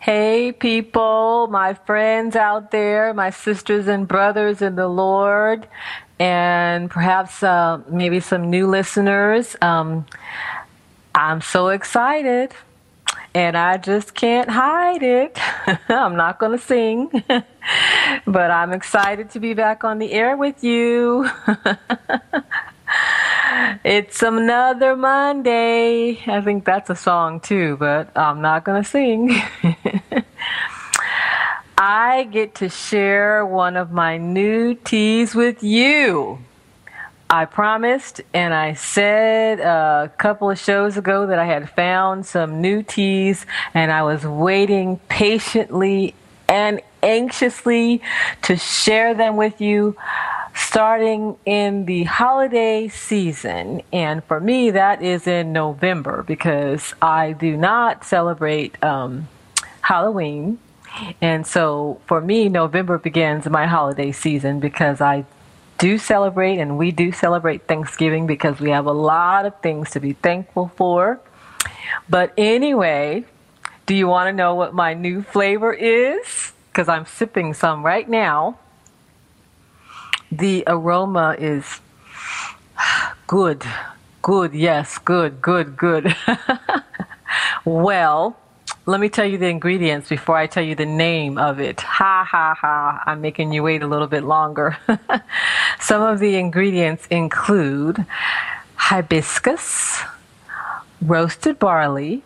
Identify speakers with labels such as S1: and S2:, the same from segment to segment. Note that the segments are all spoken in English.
S1: Hey, people, my friends out there, my sisters and brothers in the Lord, and perhaps uh, maybe some new listeners. Um, I'm so excited, and I just can't hide it. I'm not going to sing, but I'm excited to be back on the air with you. It's another Monday. I think that's a song too, but I'm not going to sing. I get to share one of my new teas with you. I promised and I said a couple of shows ago that I had found some new teas and I was waiting patiently and anxiously to share them with you starting in the holiday season. And for me, that is in November because I do not celebrate um, Halloween. And so for me, November begins my holiday season because I do celebrate and we do celebrate Thanksgiving because we have a lot of things to be thankful for. But anyway, do you want to know what my new flavor is? Because I'm sipping some right now the aroma is good, good, yes, good, good, good. well, let me tell you the ingredients before I tell you the name of it. Ha ha ha, I'm making you wait a little bit longer. Some of the ingredients include hibiscus, roasted barley,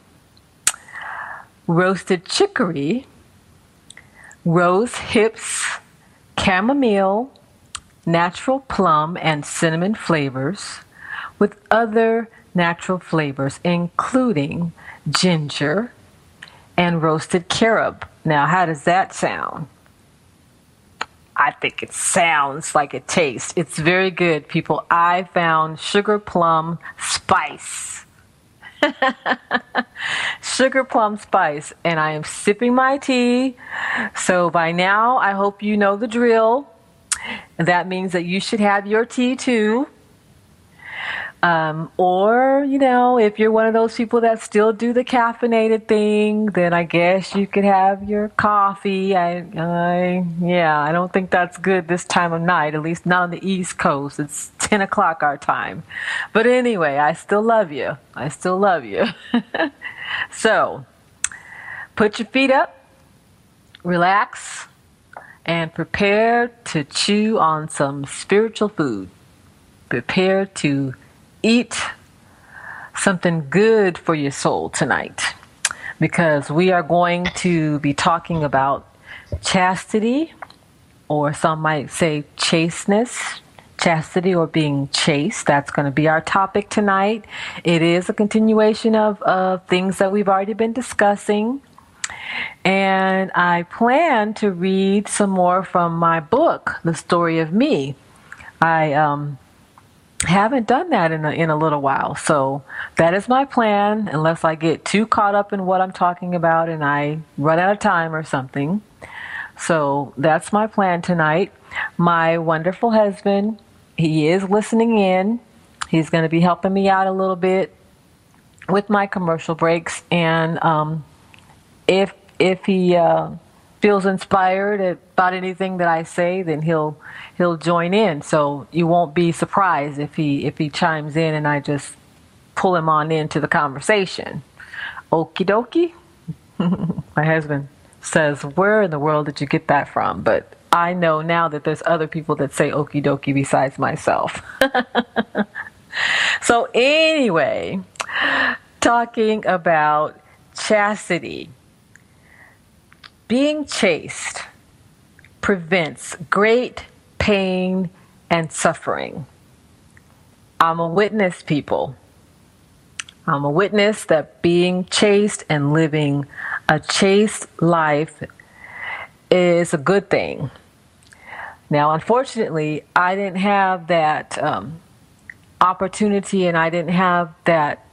S1: roasted chicory, rose hips, chamomile, natural plum and cinnamon flavors with other natural flavors, including ginger and roasted carob. Now, how does that sound? I think it sounds like it tastes. It's very good, people. I found sugar plum spice. sugar plum spice, and I am sipping my tea. So by now, I hope you know the drill. That means that you should have your tea too. Um, or, you know, if you're one of those people that still do the caffeinated thing, then I guess you could have your coffee. I, I, yeah, I don't think that's good this time of night, at least not on the East Coast. It's 10 o'clock our time. But anyway, I still love you. I still love you. so, put your feet up, relax, and prepare to chew on some spiritual food. Prepare to eat something good for your soul tonight because we are going to be talking about chastity, or some might say chasteness. Chastity or being chaste. That's going to be our topic tonight. It is a continuation of, of things that we've already been discussing. And I plan to read some more from my book, The Story of Me. I um, haven't done that in a, in a little while. So that is my plan, unless I get too caught up in what I'm talking about and I run out of time or something. So that's my plan tonight. My wonderful husband, he is listening in. He's going to be helping me out a little bit with my commercial breaks, and um, if if he uh, feels inspired about anything that I say, then he'll he'll join in. So you won't be surprised if he if he chimes in and I just pull him on into the conversation. Okie dokie. My husband says, "Where in the world did you get that from?" But I know now that there's other people that say okie dokie besides myself. so anyway, talking about chastity being chaste prevents great pain and suffering. I'm a witness, people. I'm a witness that being chaste and living a chaste life is a good thing. Now, unfortunately, I didn't have that um, opportunity and I didn't have that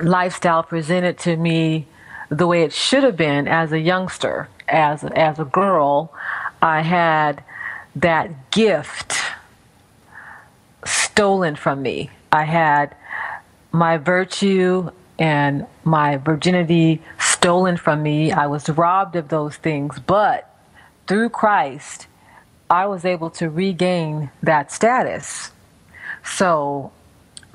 S1: lifestyle presented to me the way it should have been as a youngster, as as a girl. I had that gift stolen from me. I had my virtue and my virginity stolen from me. I was robbed of those things, but through Christ, I was able to regain that status. So,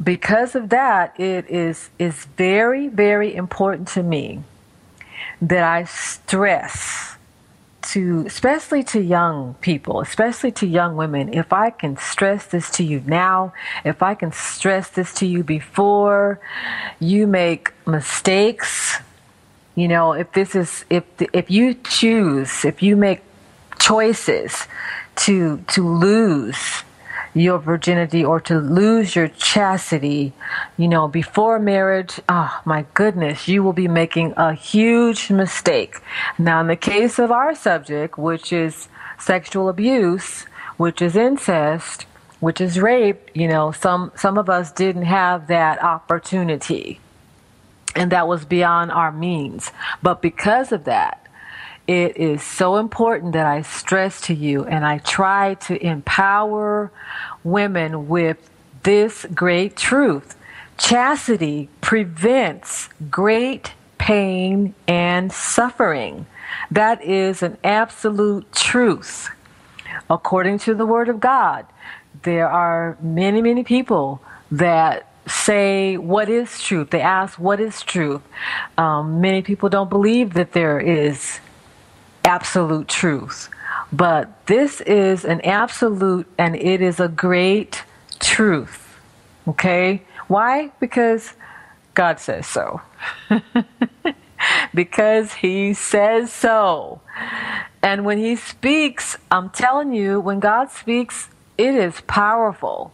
S1: because of that, it is is very very important to me that I stress to, especially to young people, especially to young women, if I can stress this to you now, if I can stress this to you before you make mistakes, you know, if this is, if, if you choose, if you make choices to, to lose, your virginity or to lose your chastity, you know, before marriage, oh my goodness, you will be making a huge mistake. Now, in the case of our subject, which is sexual abuse, which is incest, which is rape, you know, some, some of us didn't have that opportunity. And that was beyond our means. But because of that, it is so important that I stress to you and I try to empower women with this great truth. Chastity prevents great pain and suffering. That is an absolute truth. According to the Word of God, there are many, many people that say what is truth. They ask what is truth. Um, many people don't believe that there is absolute truth. But this is an absolute and it is a great truth. Okay? Why? Because God says so. because He says so. And when He speaks, I'm telling you, when God speaks, it is powerful.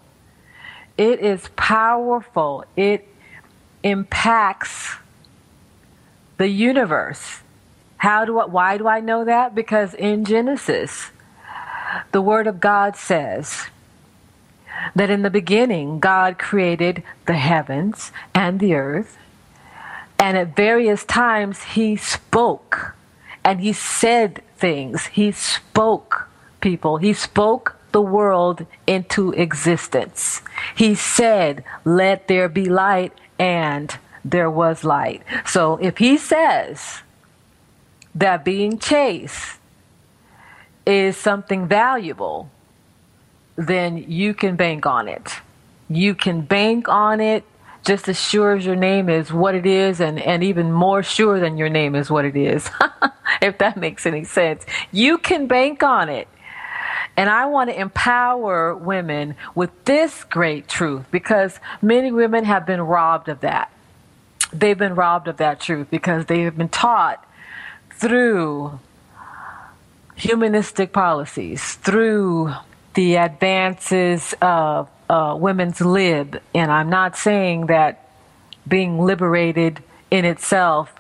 S1: It is powerful. It impacts the universe. How do I, why do I know that? Because in Genesis, the Word of God says that in the beginning, God created the heavens and the earth, and at various times He spoke and He said things. He spoke people. He spoke the world into existence. He said, Let there be light, and there was light. So if He says, that being chaste is something valuable, then you can bank on it. You can bank on it just as sure as your name is what it is, and, and even more sure than your name is what it is, if that makes any sense. You can bank on it. And I want to empower women with this great truth because many women have been robbed of that. They've been robbed of that truth because they have been taught through humanistic policies, through the advances of uh, women's lib. And I'm not saying that being liberated in itself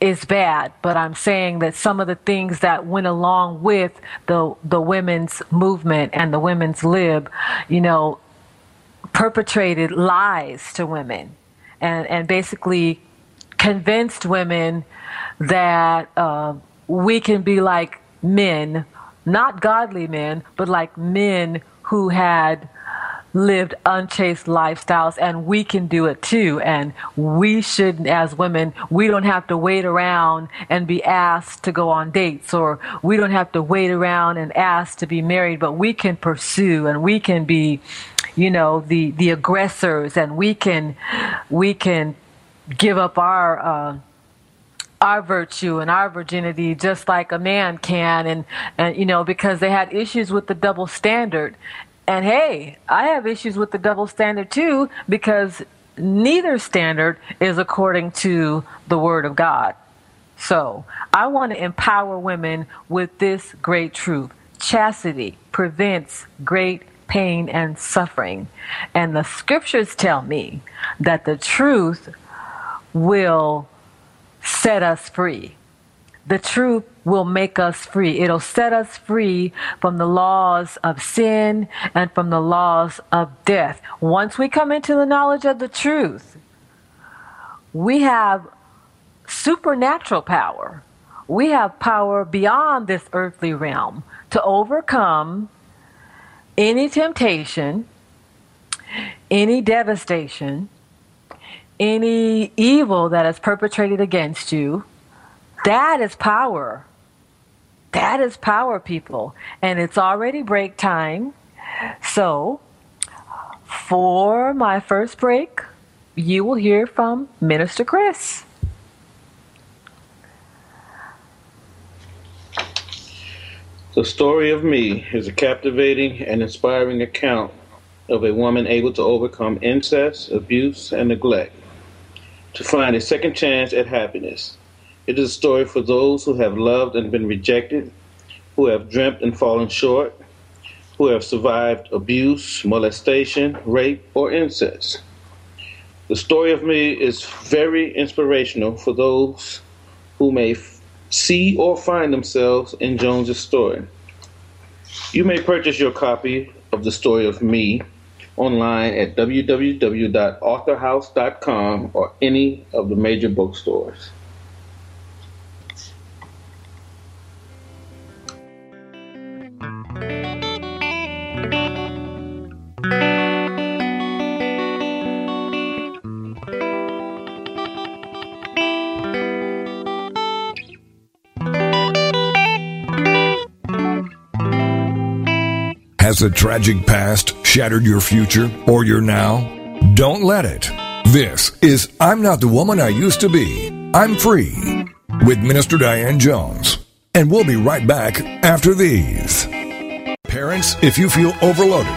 S1: is bad, but I'm saying that some of the things that went along with the the women's movement and the women's lib, you know, perpetrated lies to women and, and basically convinced women that uh, we can be like men, not godly men, but like men who had lived unchaste lifestyles and we can do it too. And we shouldn't, as women we don't have to wait around and be asked to go on dates or we don't have to wait around and ask to be married but we can pursue and we can be you know the the aggressors and we can we can give up our uh, our virtue and our virginity just like a man can and and you know because they had issues with the double standard and hey, I have issues with the double standard too because neither standard is according to the Word of God. So I want to empower women with this great truth. Chastity prevents great pain and suffering. And the scriptures tell me that the truth will set us free. The truth will make us free. It'll set us free from the laws of sin and from the laws of death. Once we come into the knowledge of the truth, we have supernatural power. We have power beyond this earthly realm to overcome any temptation, any devastation, any evil that is perpetrated against you. That is power. That is power, people. And it's already break time. So, for my first break, you will hear from Minister Chris.
S2: The story of me is a captivating and inspiring account of a woman able to overcome incest, abuse, and neglect to find a second chance at happiness. It is a story for those who have loved and been rejected, who have dreamt and fallen short, who have survived abuse, molestation, rape, or incest. The story of me is very inspirational for those who may f- see or find themselves in Jones's story. You may purchase your copy of the story of me online at www.authorhouse.com or any of the major bookstores.
S3: Has a tragic past shattered your future or your now? Don't let it. This is I'm Not the Woman I Used to Be. I'm Free with Minister Diane Jones. And we'll be right back after these. Parents, if you feel overloaded,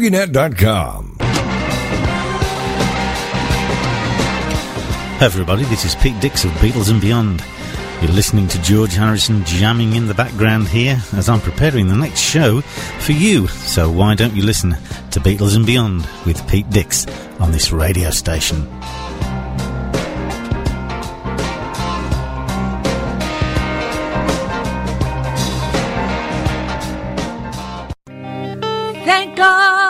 S3: TogiNet.com.
S4: Hey everybody, this is Pete Dix of Beatles and Beyond. You're listening to George Harrison jamming in the background here as I'm preparing the next show for you. So why don't you listen to Beatles and Beyond with Pete Dix on this radio station?
S5: Thank God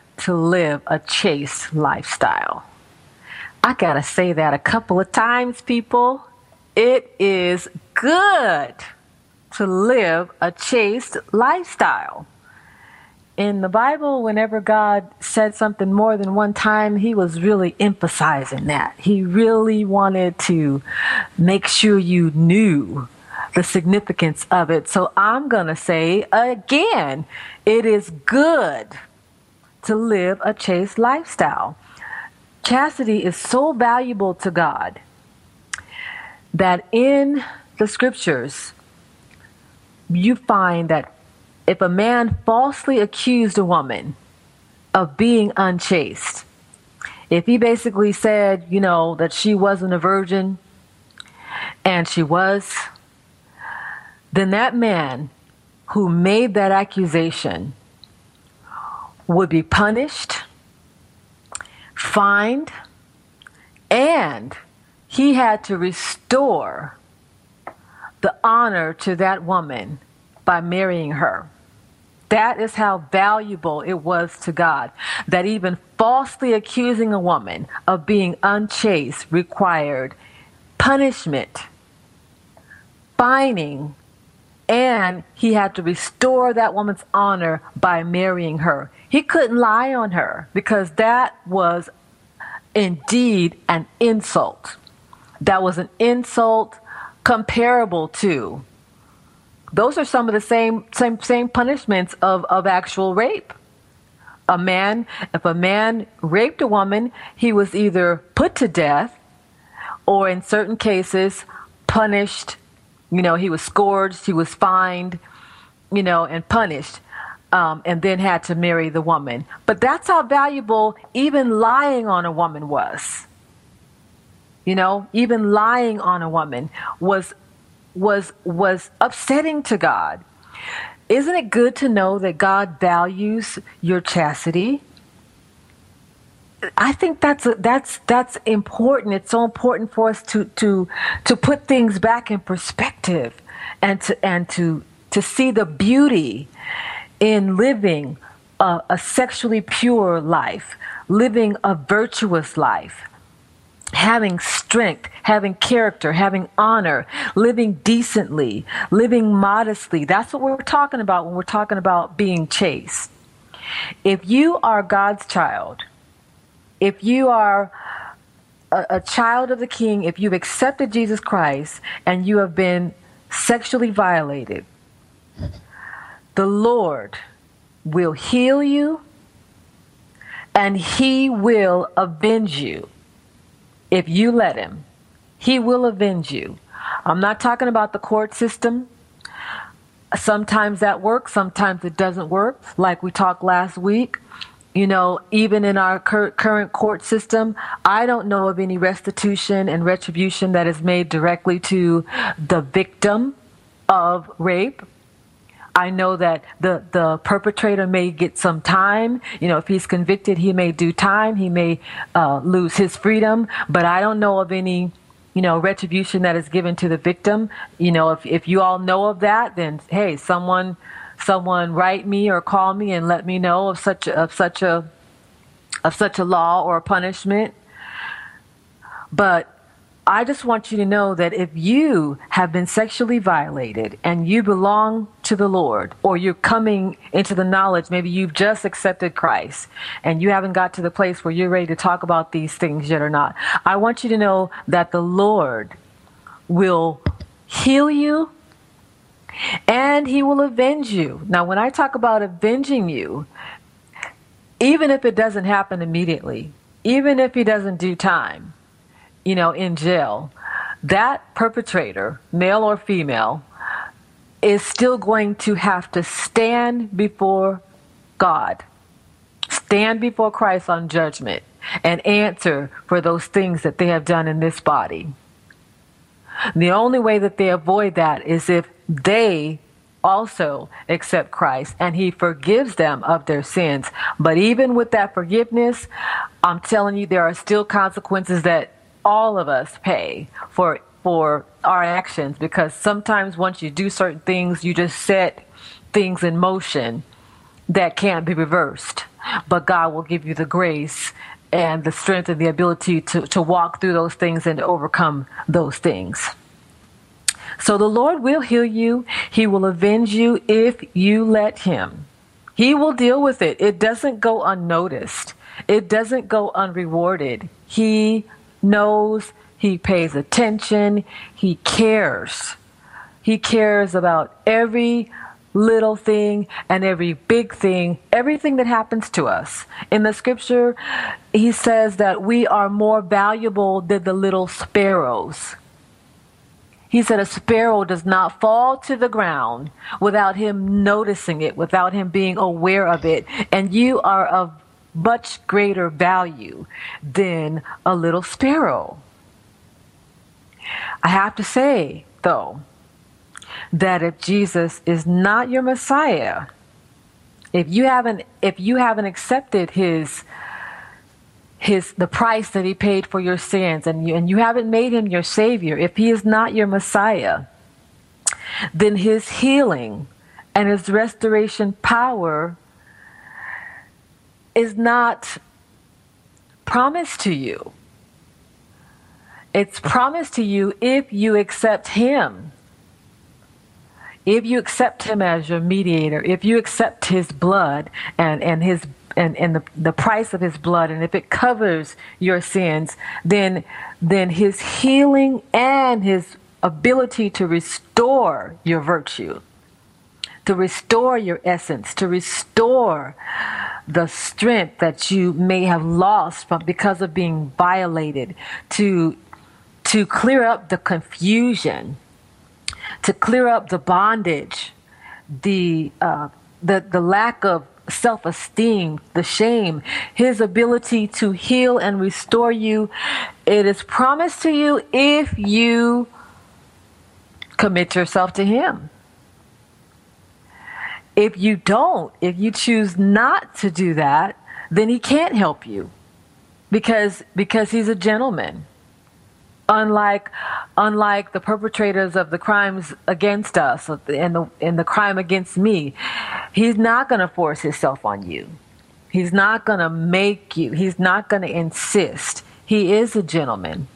S1: to live a chaste lifestyle. I gotta say that a couple of times, people. It is good to live a chaste lifestyle. In the Bible, whenever God said something more than one time, he was really emphasizing that. He really wanted to make sure you knew the significance of it. So I'm going to say again, it is good to live a chaste lifestyle. Chastity is so valuable to God that in the scriptures, you find that if a man falsely accused a woman of being unchaste, if he basically said, you know, that she wasn't a virgin and she was, then that man who made that accusation would be punished, fined, and he had to restore the honor to that woman by marrying her. That is how valuable it was to God that even falsely accusing a woman of being unchaste required punishment, fining, and he had to restore that woman's honor by marrying her. He couldn't lie on her because that was indeed an insult. That was an insult comparable to. Those are some of the same same same punishments of, of actual rape. A man, if a man raped a woman, he was either put to death or in certain cases punished you know, he was scourged, he was fined, you know, and punished, um, and then had to marry the woman. But that's how valuable even lying on a woman was. You know, even lying on a woman was was was upsetting to God. Isn't it good to know that God values your chastity? I think that's a, that's that's important. It's so important for us to to to put things back in perspective, and to and to to see the beauty in living a, a sexually pure life, living a virtuous life, having strength, having character, having honor, living decently, living modestly. That's what we're talking about when we're talking about being chaste. If you are God's child if you are a, a child of the king, if you've accepted Jesus Christ and you have been sexually violated, the Lord will heal you and he will avenge you if you let him. He will avenge you. I'm not talking about the court system. Sometimes that works, sometimes it doesn't work, like we talked last week you know, even in our cur- current court system, I don't know of any restitution and retribution that is made directly to the victim of rape. I know that the, the perpetrator may get some time. You know, if he's convicted, he may do time. He may uh, lose his freedom. But I don't know of any, you know, retribution that is given to the victim. You know, if, if you all know of that, then hey, someone someone write me or call me and let me know of such of such a of such a law or a punishment. But I just want you to know that if you have been sexually violated and you belong to the Lord, or you're coming into the knowledge, maybe you've just accepted Christ and you haven't got to the place where you're ready to talk about these things yet or not, I want you to know that the Lord will heal you and he will avenge you. Now, when I talk about avenging you, even if it doesn't happen immediately, even if he doesn't do time, you know, in jail, that perpetrator, male or female, is still going to have to stand before God, stand before Christ on judgment, and answer for those things that they have done in this body. The only way that they avoid that is if they also accept Christ and he forgives them of their sins. But even with that forgiveness, I'm telling you there are still consequences that all of us pay for for our actions because sometimes once you do certain things, you just set things in motion that can't be reversed. But God will give you the grace and the strength and the ability to, to walk through those things and to overcome those things. So the Lord will heal you. He will avenge you if you let Him. He will deal with it. It doesn't go unnoticed. It doesn't go unrewarded. He knows, He pays attention, He cares. He cares about every little thing and every big thing, everything that happens to us. In the scripture, he says that we are more valuable than the little sparrows. He said a sparrow does not fall to the ground without him noticing it, without him being aware of it. And you are of much greater value than a little sparrow. I have to say, though, that if Jesus is not your Messiah, if you haven't if you haven't accepted his his the price that he paid for your sins and you and you haven't made him your savior, if he is not your Messiah, then his healing and his restoration power is not promised to you. It's promised to you if you accept him if you accept him as your mediator, if you accept his blood and, and his and, and the, the price of his blood, and if it covers your sins, then then his healing and his ability to restore your virtue, to restore your essence, to restore the strength that you may have lost from because of being violated, to to clear up the confusion to clear up the bondage, the uh, the the lack of self-esteem, the shame, his ability to heal and restore you. It is promised to you if you commit yourself to him. If you don't, if you choose not to do that, then he can't help you. Because because he's a gentleman. Unlike unlike the perpetrators of the crimes against us and the and the crime against me he's not going to force himself on you. He's not going to make you he's not going to insist. He is a gentleman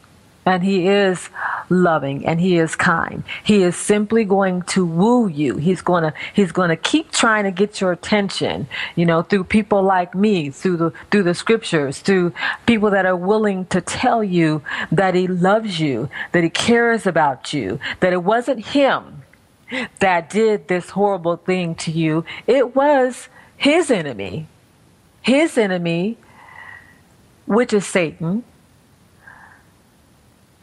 S1: and he is loving and he is kind. He is simply going to woo you. He's going to he's going to keep trying to get your attention, you know, through people like me, through the through the scriptures, through people that are willing to tell you that he loves you, that he cares about you, that it wasn't him that did this horrible thing to you. It was his enemy. His enemy, which is Satan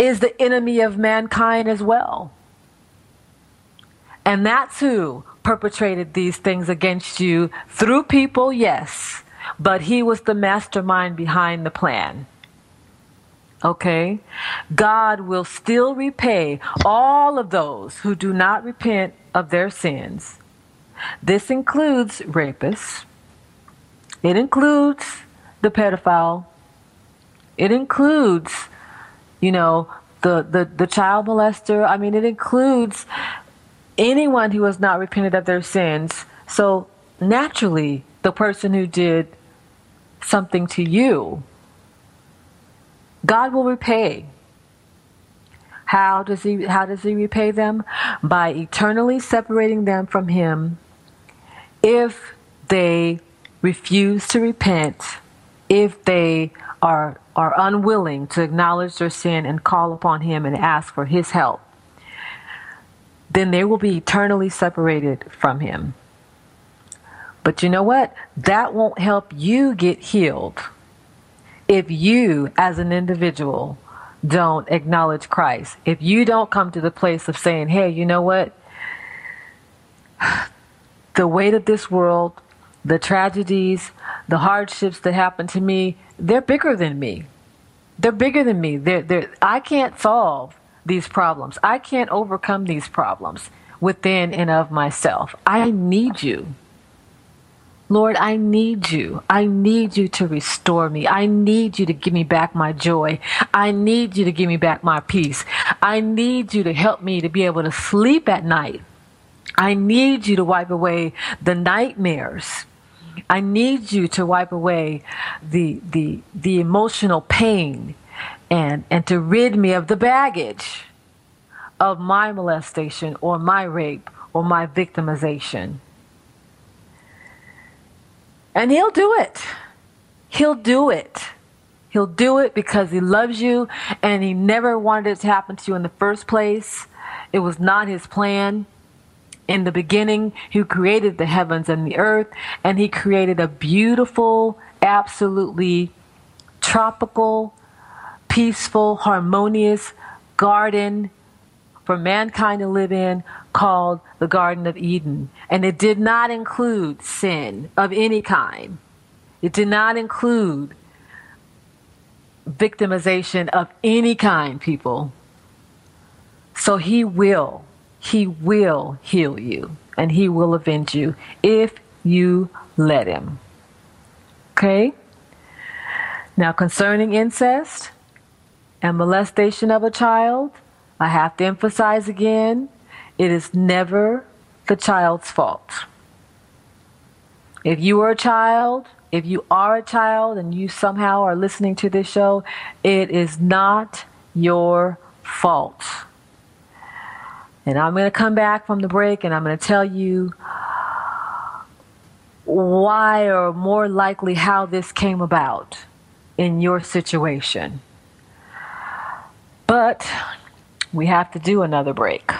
S1: is the enemy of mankind as well. And that's who perpetrated these things against you through people, yes, but he was the mastermind behind the plan. Okay? God will still repay all of those who do not repent of their sins. This includes rapists, it includes the pedophile, it includes you know, the, the, the child molester. I mean, it includes anyone who has not repented of their sins. So naturally, the person who did something to you, God will repay. How does he how does he repay them? By eternally separating them from him if they refuse to repent, if they are are unwilling to acknowledge their sin and call upon Him and ask for His help, then they will be eternally separated from Him. But you know what? That won't help you get healed if you, as an individual, don't acknowledge Christ. If you don't come to the place of saying, hey, you know what? The weight of this world, the tragedies, the hardships that happen to me, they're bigger than me. They're bigger than me. They're, they're, I can't solve these problems. I can't overcome these problems within and of myself. I need you. Lord, I need you. I need you to restore me. I need you to give me back my joy. I need you to give me back my peace. I need you to help me to be able to sleep at night. I need you to wipe away the nightmares. I need you to wipe away the the the emotional pain and and to rid me of the baggage of my molestation or my rape or my victimization. And he'll do it. He'll do it. He'll do it because he loves you and he never wanted it to happen to you in the first place. It was not his plan. In the beginning, he created the heavens and the earth, and he created a beautiful, absolutely tropical, peaceful, harmonious garden for mankind to live in called the Garden of Eden. And it did not include sin of any kind, it did not include victimization of any kind, people. So he will, he will heal you and he will avenge you if you let him. Okay? Now, concerning incest and molestation of a child, I have to emphasize again it is never the child's fault. If you are a child, if you are a child and you somehow are listening to this show, it is not your fault. And I'm going to come back from the break and I'm going to tell you why or more likely how this came about in your situation. But we have to do another break.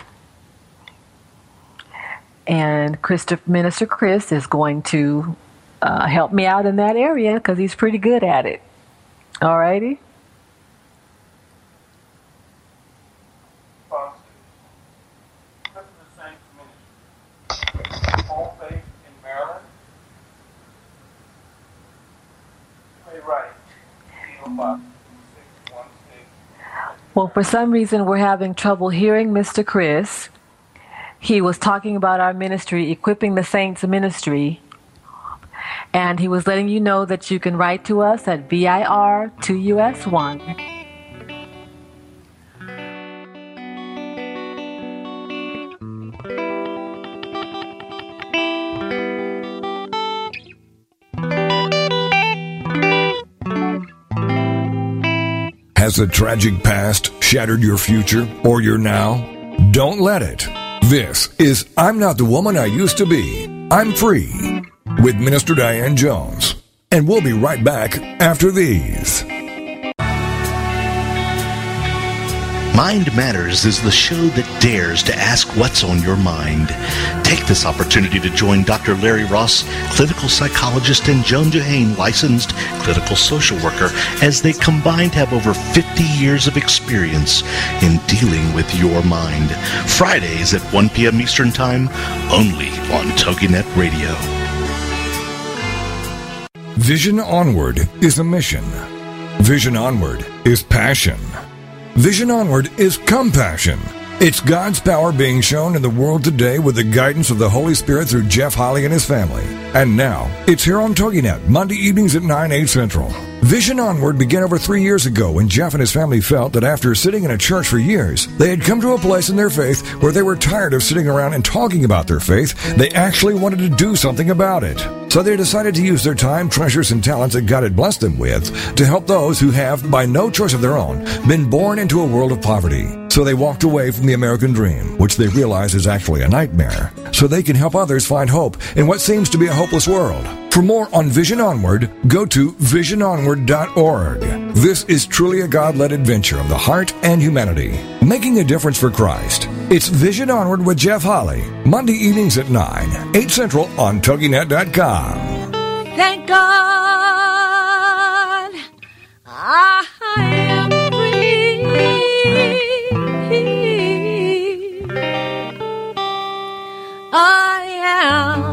S1: And Christopher, Minister Chris is going to uh, help me out in that area because he's pretty good at it. All righty? Well, for some reason, we're having trouble hearing Mr. Chris. He was talking about our ministry, Equipping the Saints Ministry. And he was letting you know that you can write to us at VIR2US1.
S3: Has a tragic past shattered your future or your now? Don't let it. This is I'm Not the Woman I Used to Be. I'm Free with Minister Diane Jones. And we'll be right back after these.
S6: Mind Matters is the show that dares to ask what's on your mind. Take this opportunity to join Dr. Larry Ross, clinical psychologist, and Joan Duhane, licensed clinical social worker, as they combined have over 50 years of experience in dealing with your mind. Fridays at 1 p.m. Eastern Time, only on TogiNet Radio.
S3: Vision Onward is a mission. Vision Onward is passion. Vision Onward is compassion. It's God's power being shown in the world today with the guidance of the Holy Spirit through Jeff Holly and his family. And now, it's here on TogiNet, Monday evenings at 9, 8 central. Vision Onward began over three years ago when Jeff and his family felt that after sitting in a church for years, they had come to a place in their faith where they were tired of sitting around and talking about their faith. They actually wanted to do something about it. So they decided to use their time, treasures, and talents that God had blessed them with to help those who have, by no choice of their own, been born into a world of poverty. So they walked away from the American dream, which they realize is actually a nightmare, so they can help others find hope in what seems to be a hopeless world. For more on Vision Onward, go to visiononward.org. This is truly a God led adventure of the heart and humanity, making a difference for Christ. It's Vision Onward with Jeff Holly, Monday evenings at 9, 8 Central on TogiNet.com.
S5: Thank God I am free. I am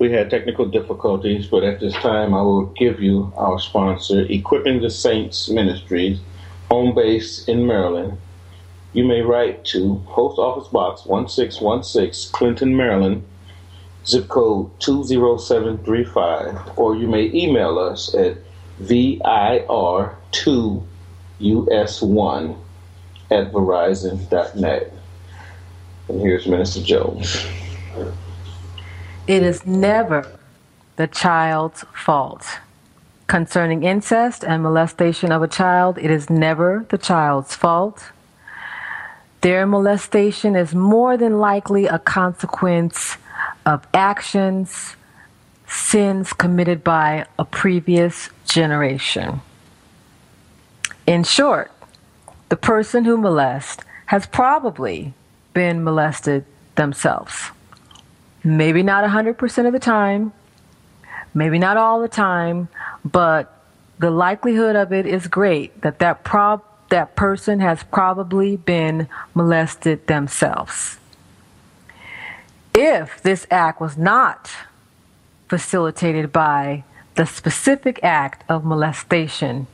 S2: we had technical difficulties, but at this time I will give you our sponsor, Equipping the Saints Ministries, home base in Maryland. You may write to Post Office Box 1616, Clinton, Maryland, zip code 20735, or you may email us at vir2us1 at verizon.net. And here's Minister Jones.
S1: It is never the child's fault. Concerning incest and molestation of a child, it is never the child's fault. Their molestation is more than likely a consequence of actions, sins committed by a previous generation. In short, the person who molests has probably been molested themselves. Maybe not 100% of the time, maybe not all the time, but the likelihood of it is great that that, prob- that person has probably been molested themselves. If this act was not facilitated by the specific act of molestation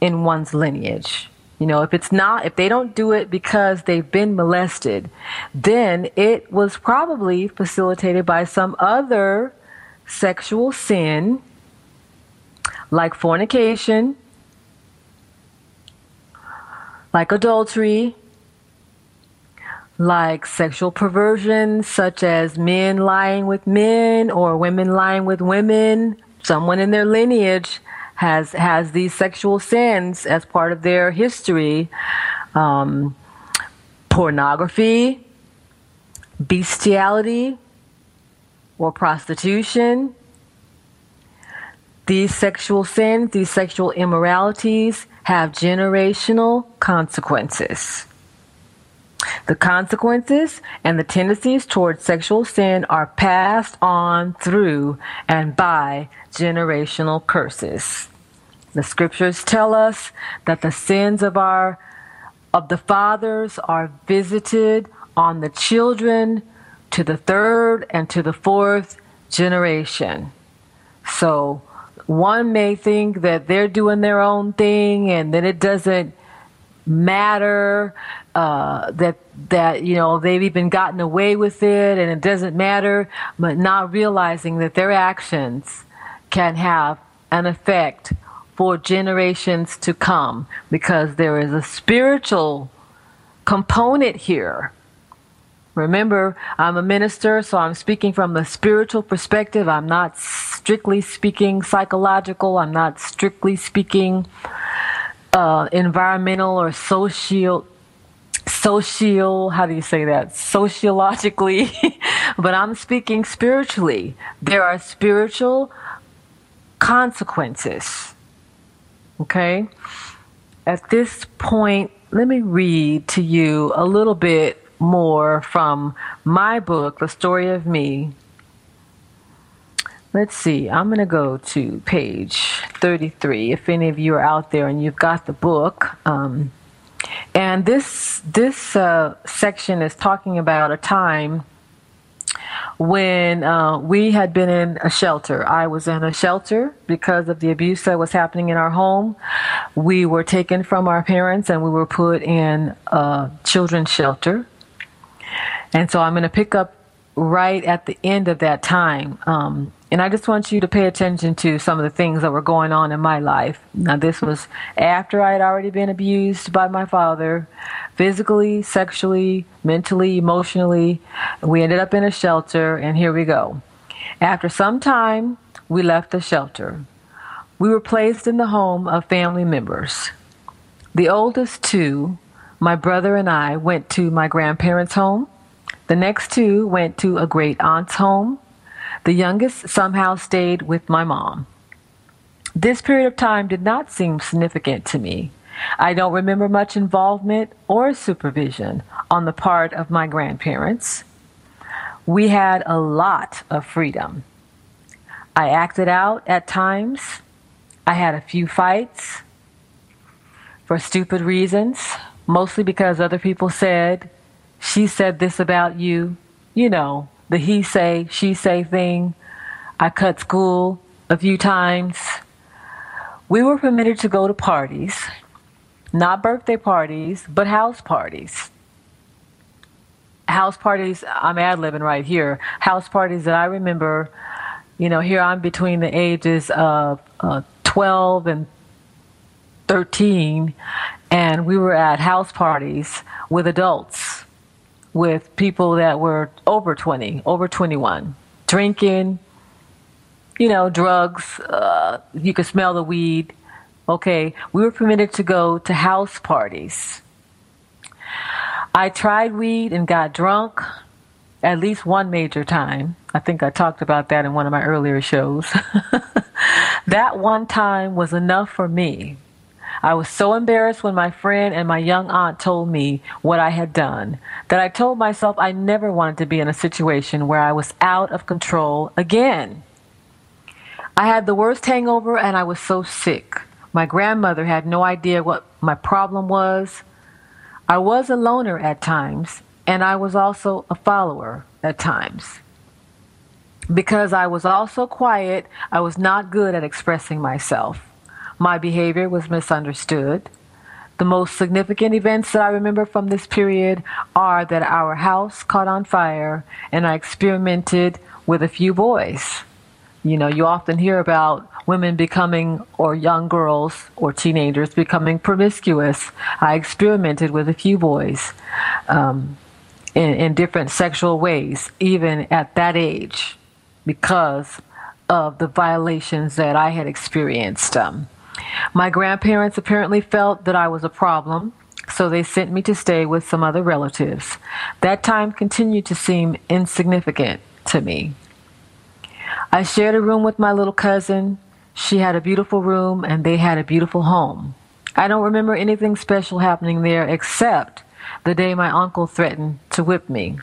S1: in one's lineage, you know, if it's not, if they don't do it because they've been molested, then it was probably facilitated by some other sexual sin like fornication, like adultery, like sexual perversion, such as men lying with men or women lying with women. Someone in their lineage has has these sexual sins as part of their history. Um, pornography, bestiality, or prostitution. These sexual sins, these sexual immoralities have generational consequences. The consequences and the tendencies towards sexual sin are passed on through and by generational curses. The scriptures tell us that the sins of our of the fathers are visited on the children to the third and to the fourth generation. So one may think that they're doing their own thing and then it doesn't matter uh, that that you know they've even gotten away with it and it doesn't matter but not realizing that their actions can have an effect for generations to come because there is a spiritual component here Remember, I'm a minister, so I'm speaking from the spiritual perspective. I'm not strictly speaking psychological. I'm not strictly speaking uh, environmental or social social how do you say that? Sociologically but i'm speaking spiritually. There are spiritual consequences okay? At this point let me read to you a little bit more from my book the story of me let's see i'm going to go to page 33 if any of you are out there and you've got the book um, and this this uh, section is talking about a time when uh, we had been in a shelter. I was in a shelter because of the abuse that was happening in our home. We were taken from our parents and we were put in a children's shelter. And so I'm going to pick up right at the end of that time. Um, and I just want you to pay attention to some of the things that were going on in my life. Now, this was after I had already been abused by my father, physically, sexually, mentally, emotionally. We ended up in a shelter, and here we go. After some time, we left the shelter. We were placed in the home of family members. The oldest two, my brother and I, went to my grandparents' home. The next two went to a great aunt's home the youngest somehow stayed with my mom. This period of time did not seem significant to me. I don't remember much involvement or supervision on the part of my grandparents. We had a lot of freedom. I acted out at times. I had a few fights for stupid reasons, mostly because other people said, she said this about you. You know, the he say, she say thing. I cut school a few times. We were permitted to go to parties, not birthday parties, but house parties. House parties, I'm ad libbing right here. House parties that I remember, you know, here I'm between the ages of uh, 12 and 13, and we were at house parties with adults, with people that were over 20, over 21, drinking, you know, drugs. Uh, you could smell the weed. Okay, we were permitted to go to house parties. I tried weed and got drunk at least one major time. I think I talked about that in one of my earlier shows. that one time was enough for me. I was so embarrassed when my friend and my young aunt told me what I had done that I told myself I never wanted to be in a situation where I was out of control again. I had the worst hangover and I was so sick. My grandmother had no idea what my problem was. I was a loner at times, and I was also a follower at times. Because I was also quiet, I was not good at expressing myself. My behavior was misunderstood. The most significant events that I remember from this period are that our house caught on fire and I experimented with a few boys. You know, you often hear about women becoming, or young girls or teenagers becoming promiscuous. I experimented with a few boys um, in, in different sexual ways, even at that age, because of the violations that I had experienced. Um, my grandparents apparently felt that I was a problem, so they sent me to stay with some other relatives. That time continued to seem insignificant to me. I shared a room with my little cousin. She had a beautiful room and they had a beautiful home. I don't remember anything special happening there except the day my uncle threatened to whip me.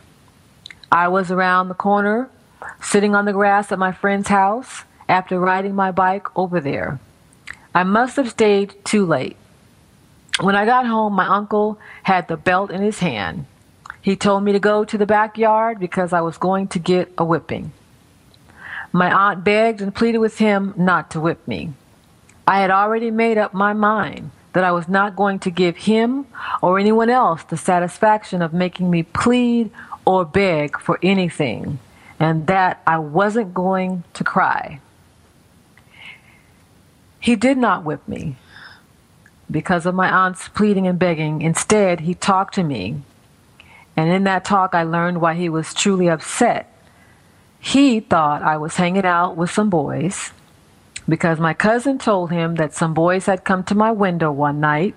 S1: I was around the corner, sitting on the grass at my friend's house after riding my bike over there. I must have stayed too late. When I got home, my uncle had the belt in his hand. He told me to go to the backyard because I was going to get a whipping. My aunt begged and pleaded with him not to whip me. I had already made up my mind that I was not going to give him or anyone else the satisfaction of making me plead or beg for anything, and that I wasn't going to cry. He did not whip me because of my aunt's pleading and begging. Instead, he talked to me. And in that talk, I learned why he was truly upset. He thought I was hanging out with some boys because my cousin told him that some boys had come to my window one night.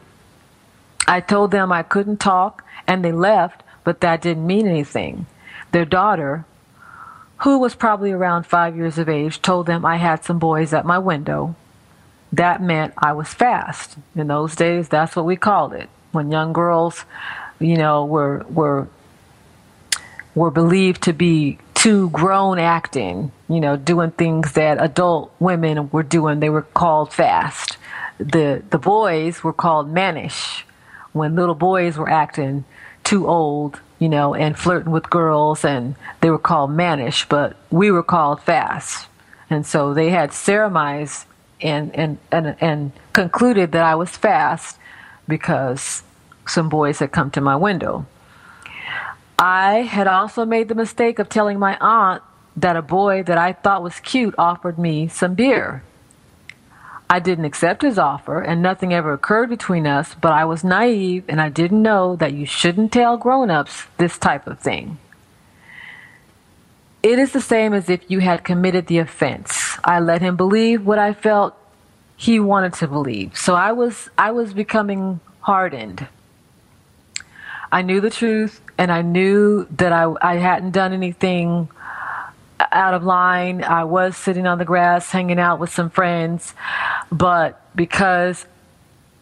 S1: I told them I couldn't talk, and they left, but that didn't mean anything. Their daughter, who was probably around five years of age, told them I had some boys at my window that meant I was fast. In those days, that's what we called it. When young girls, you know, were were were believed to be too grown acting, you know, doing things that adult women were doing, they were called fast. The the boys were called mannish. When little boys were acting too old, you know, and flirting with girls and they were called mannish, but we were called fast. And so they had ceremonies and, and, and, and concluded that I was fast because some boys had come to my window. I had also made the mistake of telling my aunt that a boy that I thought was cute offered me some beer. I didn't accept his offer, and nothing ever occurred between us, but I was naive and I didn't know that you shouldn't tell grown ups this type of thing. It is the same as if you had committed the offense. I let him believe what I felt he wanted to believe. So I was I was becoming hardened. I knew the truth and I knew that I I hadn't done anything out of line. I was sitting on the grass hanging out with some friends, but because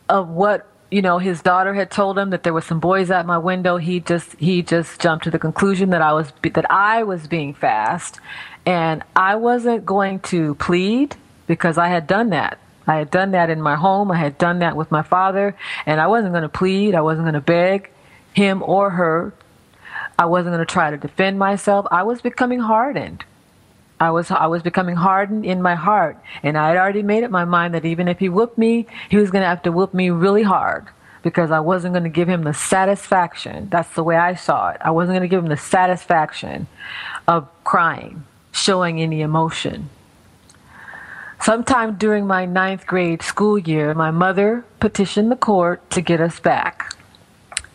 S1: of what you know his daughter had told him that there were some boys at my window. He just he just jumped to the conclusion that I was that I was being fast. And I wasn't going to plead because I had done that. I had done that in my home. I had done that with my father. And I wasn't going to plead. I wasn't going to beg him or her. I wasn't going to try to defend myself. I was becoming hardened I was I was becoming hardened in my heart, and I had already made up my mind that even if he whooped me, he was going to have to whoop me really hard because I wasn't going to give him the satisfaction. That's the way I saw it. I wasn't going to give him the satisfaction of crying, showing any emotion. Sometime during my ninth grade school year, my mother petitioned the court to get us back.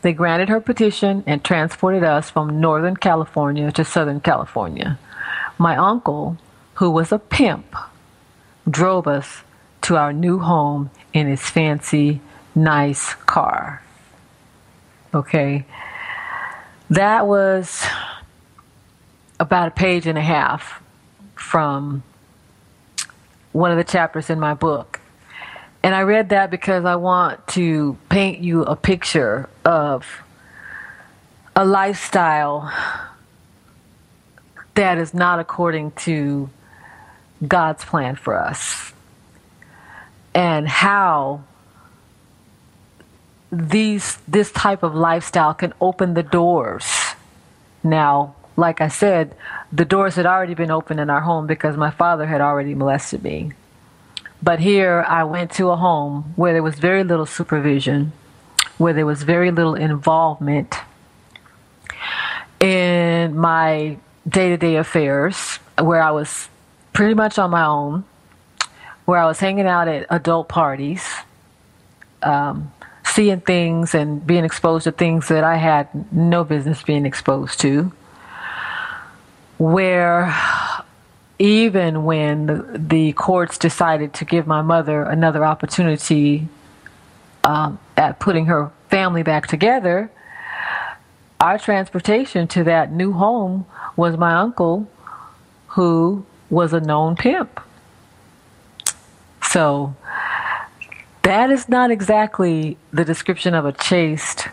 S1: They granted her petition and transported us from Northern California to Southern California. My uncle, who was a pimp, drove us to our new home in his fancy, nice car. Okay. That was about a page and a half from one of the chapters in my book. And I read that because I want to paint you a picture of a lifestyle that is not according to God's plan for us. And how these this type of lifestyle can open the doors. Now, like I said, the doors had already been opened in our home because my father had already molested me. But here I went to a home where there was very little supervision, where there was very little involvement in my day to day affairs where I was pretty much on my own, where I was hanging out at adult parties, um, seeing things and being exposed to things that I had no business being exposed to, where even when the, the courts decided to give my mother another opportunity um, at putting her family back together, our transportation to that new home was my uncle, who was a known pimp. So that is not exactly the description of a chaste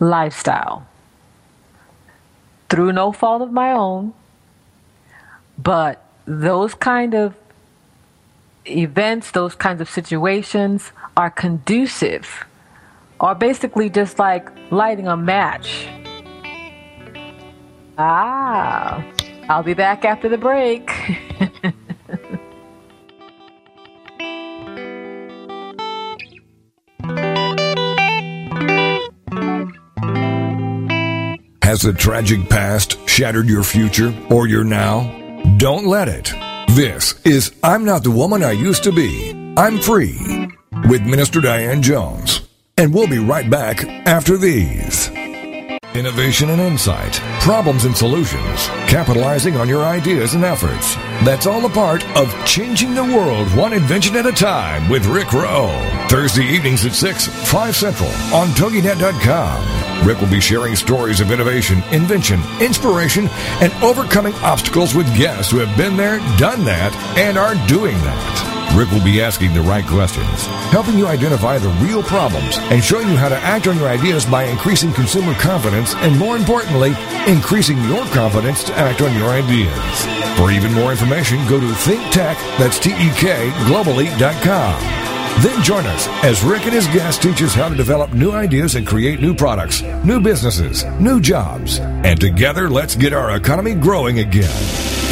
S1: lifestyle. Through no fault of my own, but those kind of events, those kinds of situations are conducive, are basically just like lighting a match Ah, I'll be back after the break.
S3: Has the tragic past shattered your future or your now? Don't let it. This is I'm Not the Woman I Used to Be. I'm Free with Minister Diane Jones. And we'll be right back after these. Innovation and insight, problems and solutions, capitalizing on your ideas and efforts. That's all a part of Changing the World One Invention at a Time with Rick Rowe. Thursday evenings at 6, 5 Central on TogiNet.com. Rick will be sharing stories of innovation, invention, inspiration, and overcoming obstacles with guests who have been there, done that, and are doing that. Rick will be asking the right questions, helping you identify the real problems, and showing you how to act on your ideas by increasing consumer confidence and, more importantly, increasing your confidence to act on your ideas. For even more information, go to ThinkTek, that's T-E-K, globally.com. Then join us as Rick and his guests teach us how to develop new ideas and create new products, new businesses, new jobs. And together, let's get our economy growing again.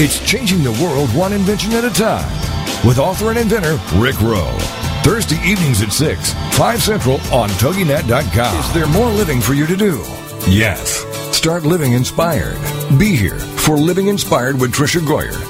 S3: It's changing the world one invention at a time with author and inventor Rick Rowe. Thursday evenings at 6, 5 Central on TogiNet.com. Is there more living for you to do? Yes. Start living inspired. Be here for Living Inspired with Tricia Goyer.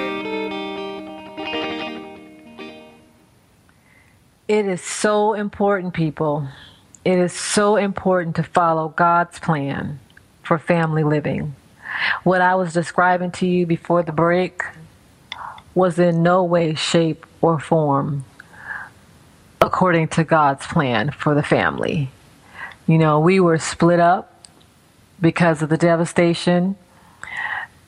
S1: It is so important, people. It is so important to follow God's plan for family living. What I was describing to you before the break was in no way, shape, or form according to God's plan for the family. You know, we were split up because of the devastation,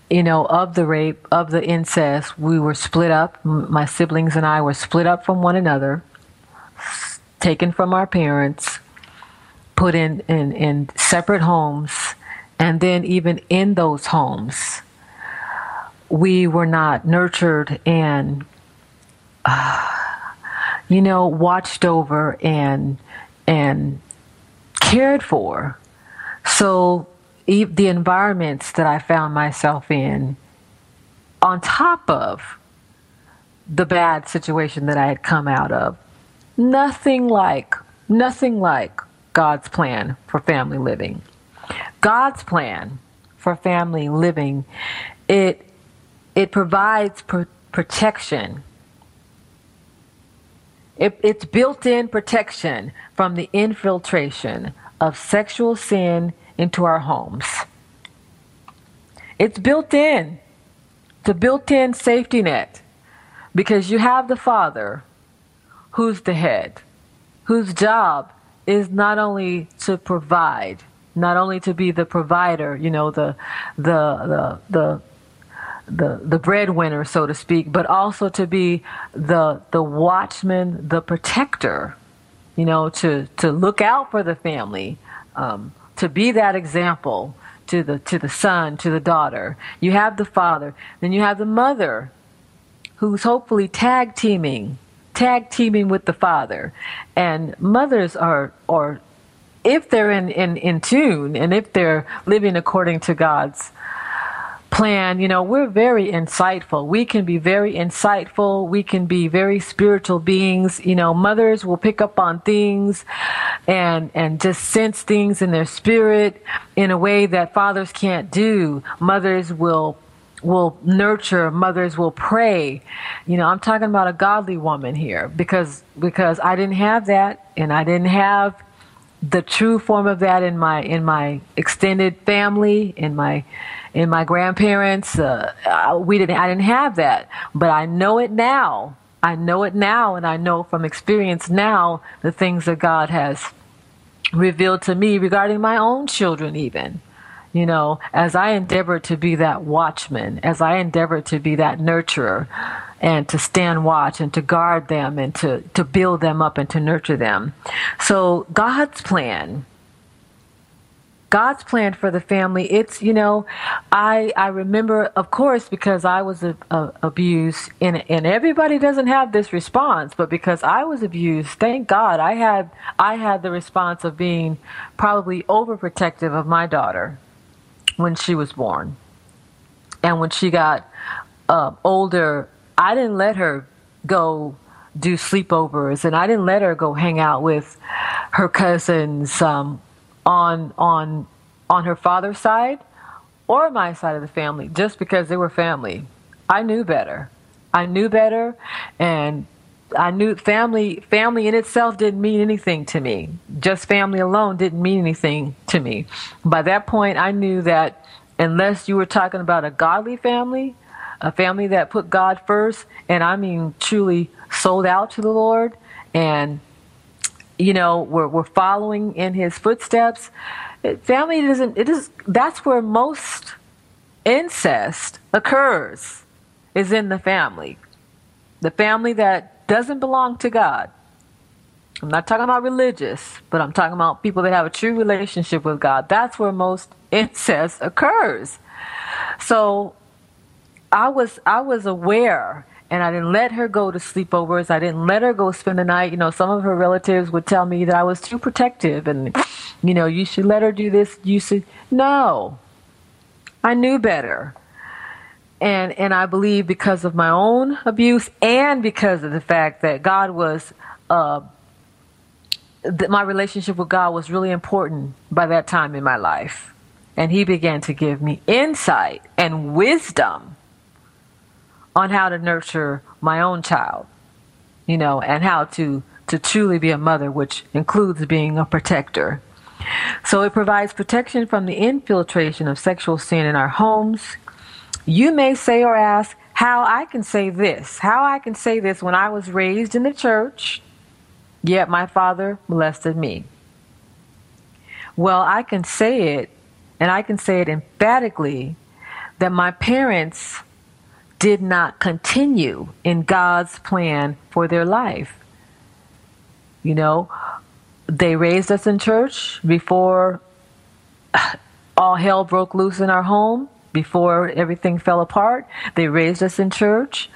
S1: you know, of the rape, of the incest. We were split up. My siblings and I were split up from one another, taken from our parents, put in, in, in separate homes, and then even in those homes, we were not nurtured and uh, you know, watched over and and cared for. So the environments that I found myself in, on top of the bad situation that I had come out of, nothing like nothing like God's plan for family living. God's plan for family living, it it provides pr- protection it, it's built in protection from the infiltration of sexual sin into our homes. It's built in. It's a built in safety net because you have the father who's the head, whose job is not only to provide, not only to be the provider, you know, the, the, the, the, the the breadwinner, so to speak, but also to be the the watchman, the protector. You know, to to look out for the family, um, to be that example to the to the son, to the daughter. You have the father, then you have the mother, who's hopefully tag teaming, tag teaming with the father, and mothers are are if they're in, in, in tune and if they're living according to God's plan, you know, we're very insightful. We can be very insightful. We can be very spiritual beings. You know, mothers will pick up on things and, and just sense things in their spirit in a way that fathers can't do. Mothers will will nurture mothers will pray. You know i'm talking about a godly woman here because because i didn't have that and i didn't have the true form of that in my in my extended family in my in my grandparents. Uh, uh, we didn't i didn't have that. But i know it now. I know it now and i know from experience now the things that god has revealed to me regarding my own children even you know as i endeavor to be that watchman as i endeavor to be that nurturer and to stand watch and to guard them and to, to build them up and to nurture them so god's plan God's plan for the family. It's you know, I I remember, of course, because I was a, a, abused, and and everybody doesn't have this response, but because I was abused, thank God, I had I had the response of being probably overprotective of my daughter when she was born, and when she got uh, older, I didn't let her go do sleepovers, and I didn't let her go hang out with her cousins. Um, on on on her father's side or my side of the family just because they were family. I knew better. I knew better and I knew family family in itself didn't mean anything to me. Just family alone didn't mean anything to me. By that point I knew that unless you were talking about a godly family, a family that put God first, and I mean truly sold out to the Lord, and you know we're we're following in His footsteps. Family doesn't. It is that's where most incest occurs, is in the family, the family that doesn't belong to God. I'm not talking about religious, but I'm talking about people that have a true relationship with God. That's where most incest occurs. So I was I was aware and I didn't let her go to sleepovers. I didn't let her go spend the night. You know, some of her relatives would tell me that I was too protective and you know, you should let her do this. You should no. I knew better. And and I believe because of my own abuse and because of the fact that God was uh that my relationship with God was really important by that time in my life. And he began to give me insight and wisdom on how to nurture my own child, you know, and how to, to truly be a mother, which includes being a protector. So it provides protection from the infiltration of sexual sin in our homes. You may say or ask, how I can say this, how I can say this when I was raised in the church, yet my father molested me. Well, I can say it and I can say it emphatically that my parents did not continue in God's plan for their life. You know, they raised us in church before all hell broke loose in our home, before everything fell apart. They raised us in church,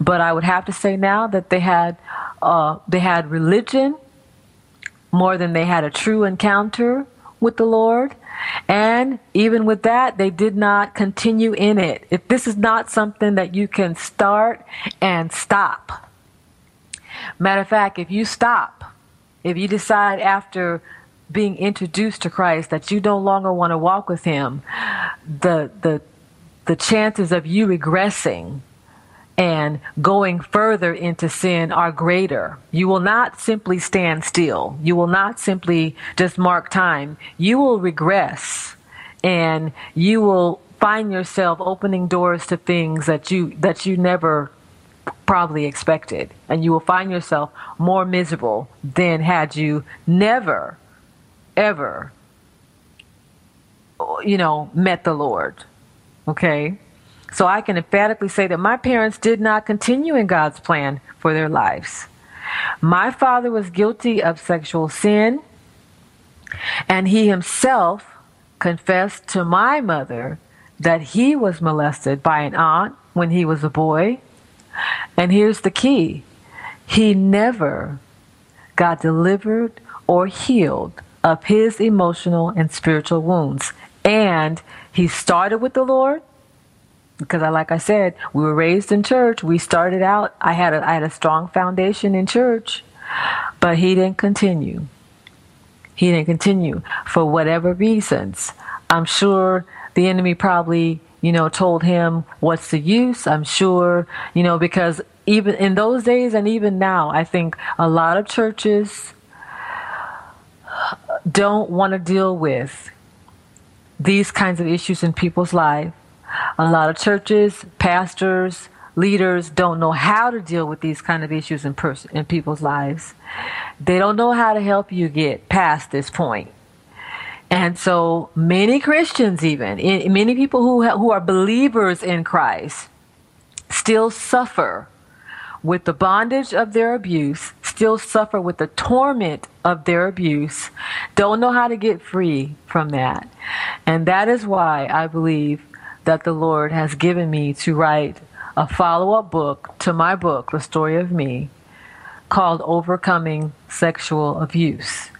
S1: but I would have to say now that they had uh, they had religion more than they had a true encounter with the Lord. And even with that, they did not continue in it. If this is not something that you can start and stop. Matter of fact, if you stop, if you decide after being introduced to Christ that you no longer want to walk with him, the the the chances of you regressing and going further into sin are greater. You will not simply stand still. You will not simply just mark time. You will regress and you will find yourself opening doors to things that you that you never probably expected and you will find yourself more miserable than had you never ever you know met the Lord. Okay? So I can emphatically say that my parents did not continue in God's plan for their lives. My father was guilty of sexual sin, and he himself confessed to my mother that he was molested by an aunt when he was a boy. And here's the key he never got delivered or healed of his emotional and spiritual wounds. And he started with the Lord because I, like I said, we were raised in church. We started out. I had a, I had a strong foundation in church, but he didn't continue. He didn't continue for whatever reasons. I'm sure the enemy probably, you know, told him, "What's the use?" I'm sure, you know, because even in those days and even now, I think a lot of churches don't want to deal with these kinds of issues in people's lives a lot of churches, pastors, leaders don't know how to deal with these kind of issues in pers- in people's lives. They don't know how to help you get past this point. And so many Christians even, many people who who are believers in Christ still suffer with the bondage of their abuse, still suffer with the torment of their abuse, don't know how to get free from that. And that is why I believe that the Lord has given me to write a follow up book to my book, The Story of Me, called Overcoming Sexual Abuse.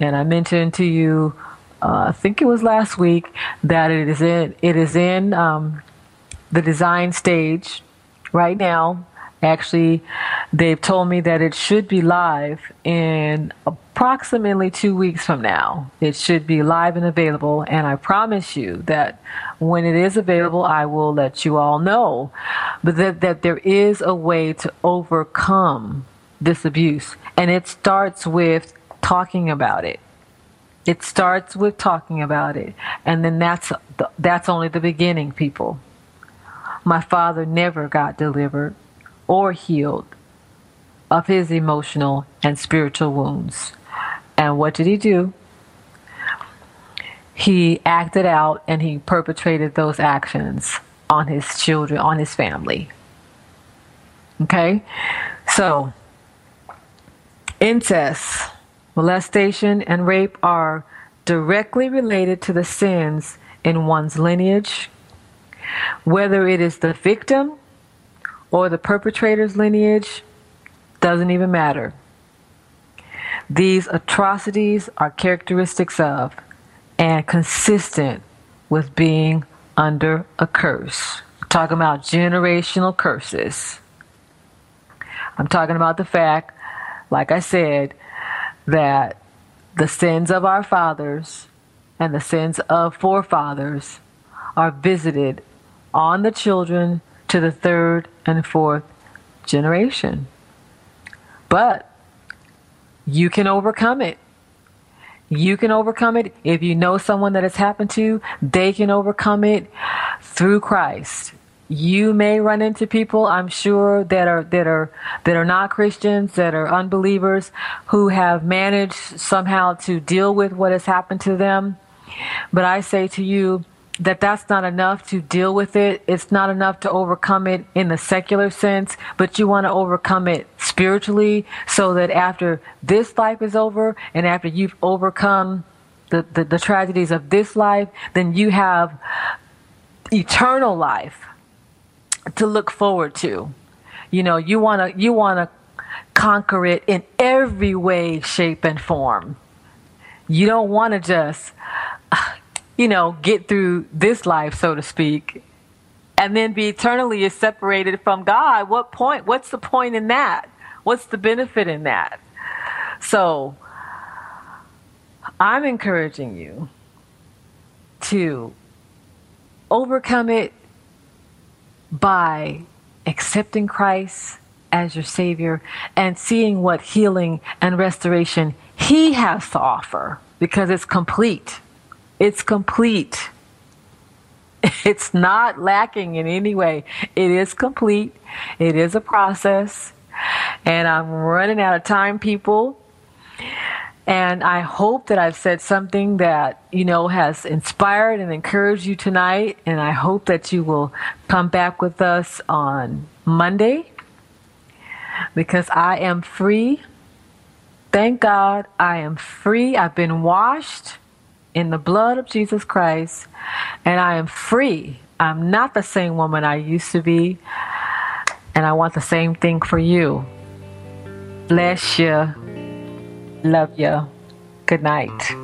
S1: And I mentioned to you, uh, I think it was last week, that it is in, it is in um, the design stage right now. Actually, they've told me that it should be live in approximately two weeks from now. It should be live and available, and I promise you that when it is available, I will let you all know. But that, that there is a way to overcome this abuse, and it starts with talking about it. It starts with talking about it, and then that's that's only the beginning, people. My father never got delivered or healed of his emotional and spiritual wounds. And what did he do? He acted out and he perpetrated those actions on his children, on his family. Okay? So, incest, molestation, and rape are directly related to the sins in one's lineage, whether it is the victim or the perpetrator's lineage, doesn't even matter. These atrocities are characteristics of and consistent with being under a curse. I'm talking about generational curses. I'm talking about the fact, like I said, that the sins of our fathers and the sins of forefathers are visited on the children to the third and fourth generation. But you can overcome it. You can overcome it. If you know someone that has happened to, they can overcome it through Christ. You may run into people, I'm sure, that are that are that are not Christians, that are unbelievers, who have managed somehow to deal with what has happened to them. But I say to you, that that's not enough to deal with it. It's not enough to overcome it in the secular sense, but you want to overcome it spiritually so that after this life is over and after you've overcome the, the, the tragedies of this life, then you have eternal life to look forward to. You know, you want to you want to conquer it in every way, shape, and form. You don't want to just you know, get through this life, so to speak, and then be eternally separated from God, what point? What's the point in that? What's the benefit in that? So, I'm encouraging you to overcome it by accepting Christ as your Savior and seeing what healing and restoration He has to offer because it's complete. It's complete. It's not lacking in any way. It is complete. It is a process. And I'm running out of time, people. And I hope that I've said something that, you know, has inspired and encouraged you tonight. And I hope that you will come back with us on Monday because I am free. Thank God I am free. I've been washed in the blood of Jesus Christ, and I am free. I'm not the same woman I used to be, and I want the same thing for you. Bless you. Love you. Good night.